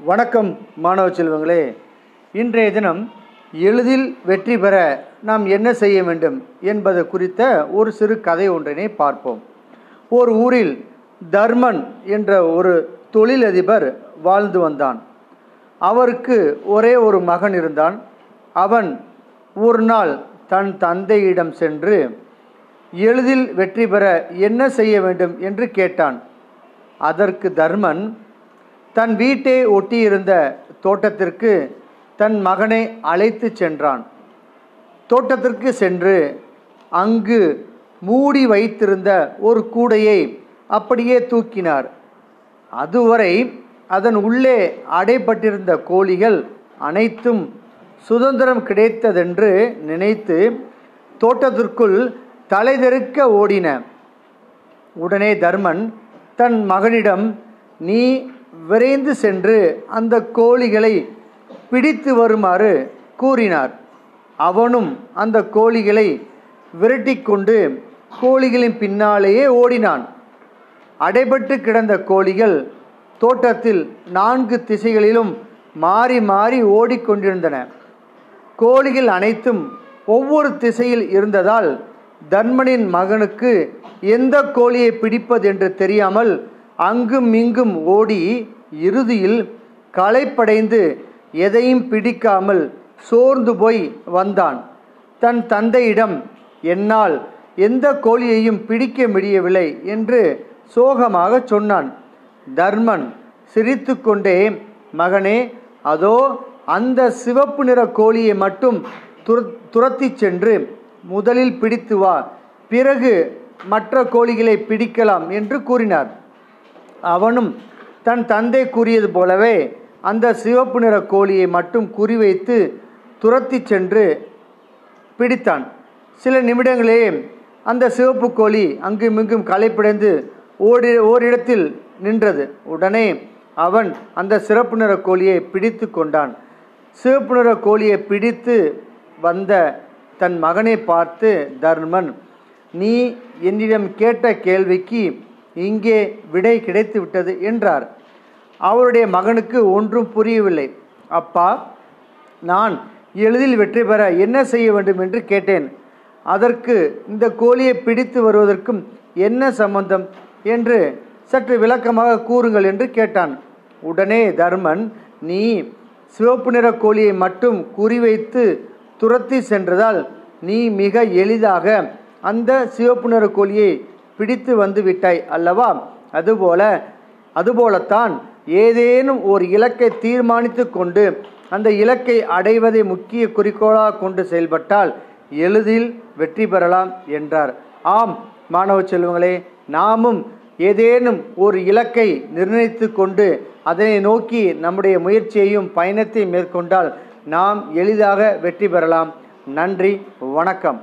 வணக்கம் மாணவ செல்வங்களே. இன்றைய தினம் எளிதில் வெற்றி பெற நாம் என்ன செய்ய வேண்டும் என்பது குறித்த ஒரு சிறு கதை ஒன்றினை பார்ப்போம். ஒரு ஊரில் தர்மன் என்ற ஒரு தொழிலதிபர் வாழ்ந்து வந்தான். அவருக்கு ஒரே ஒரு மகன் இருந்தான். அவன் ஒரு நாள் தன் தந்தையிடம் சென்று எளிதில் வெற்றி பெற என்ன செய்ய வேண்டும்? என்று கேட்டான். அதற்கு தர்மன் தன் வீட்டை ஒட்டியிருந்த தோட்டத்திற்கு தன் மகனை அழைத்து சென்றான். தோட்டத்திற்கு சென்று அங்கு மூடி வைத்திருந்த ஒரு கூடையை அப்படியே தூக்கினார். அதுவரை அதன் உள்ளே அடைப்பட்டிருந்த கோழிகள் அனைத்தும் சுதந்திரம் கிடைத்ததென்று நினைத்து தோட்டத்திற்குள் தலைதெருக்க ஓடின. உடனே தர்மன் தன் மகனிடம் நீ விரைந்து சென்று அந்த கோழிகளை பிடித்து வருமாறு கூறினார். அவனும் அந்த கோழிகளை விரட்டி கொண்டு கோழிகளின் பின்னாலேயே ஓடினான். அடைபட்டு கிடந்த கோழிகள் தோட்டத்தில் நான்கு திசைகளிலும் மாறி மாறி ஓடிக்கொண்டிருந்தன. கோழிகள் அனைத்தும் ஒவ்வொரு திசையில் இருந்ததால் தர்மனின் மகனுக்கு எந்த கோழியை பிடிப்பது என்று தெரியாமல் அங்கும் இங்கும் ஓடி இறுதியில் களைப்படைந்து எதையும் பிடிக்காமல் சோர்ந்து போய் வந்தான். தன் தந்தையிடம் என்னால் எந்த கோழியையும் பிடிக்க முடியவில்லை என்று சோகமாக சொன்னான். தர்மன் சிரித்துக்கொண்டே மகனே அதோ அந்த சிவப்பு நிற கோழியை மட்டும் துர துரத்தி சென்று முதலில் பிடித்து வா. பிறகு மற்ற கோழிகளை பிடிக்கலாம் என்று கூறினார். அவனும் தன் தந்தை கூறியது போலவே அந்த சிவப்பு நிற கோழியை மட்டும் குறிவைத்து துரத்தி சென்று பிடித்தான். சில நிமிடங்களே அந்த சிவப்பு கோழி அங்குமிங்கும் களைப்பிடைந்து ஓடி ஓரிடத்தில் நின்றது. உடனே அவன் அந்த சிறப்பு நிற கோழியை பிடித்து கொண்டான். சிவப்பு நிற கோழியை பிடித்து வந்த தன் மகனை பார்த்து தர்மன் நீ என்னிடம் கேட்ட கேள்விக்கு இங்கே விடை கிடைத்து விட்டது என்றார். அவருடைய மகனுக்கு ஒன்றும் புரியவில்லை. அப்பா நான் எளிதில் வெற்றி பெற என்ன செய்ய வேண்டும் என்று கேட்டேன். அதற்கு இந்த கோழியை பிடித்து வருவதற்கும் என்ன சம்பந்தம் என்று சற்று விளக்கமாக கூறுங்கள் என்று கேட்டான். உடனே தர்மன் நீ சிவப்பு நிற கோழியை மட்டும் குறிவைத்து துரத்தி சென்றதால் நீ மிக எளிதாக அந்த சிவப்பு நிற கோழியை பிடித்து வந்து விட்டாய் அல்லவா? அதுபோல அதுபோலத்தான் ஏதேனும் ஒரு இலக்கை தீர்மானித்து கொண்டு அந்த இலக்கை அடைவதை முக்கிய குறிக்கோளாக கொண்டு செயல்பட்டால் எளிதில் வெற்றி பெறலாம் என்றார். ஆம் மாணவ செல்வங்களே நாமும் ஏதேனும் ஒரு இலக்கை நிர்ணயித்து கொண்டு அதனை நோக்கி நம்முடைய முயற்சியையும் பயணத்தை மேற்கொண்டால் நாம் எளிதாக வெற்றி பெறலாம். நன்றி வணக்கம்.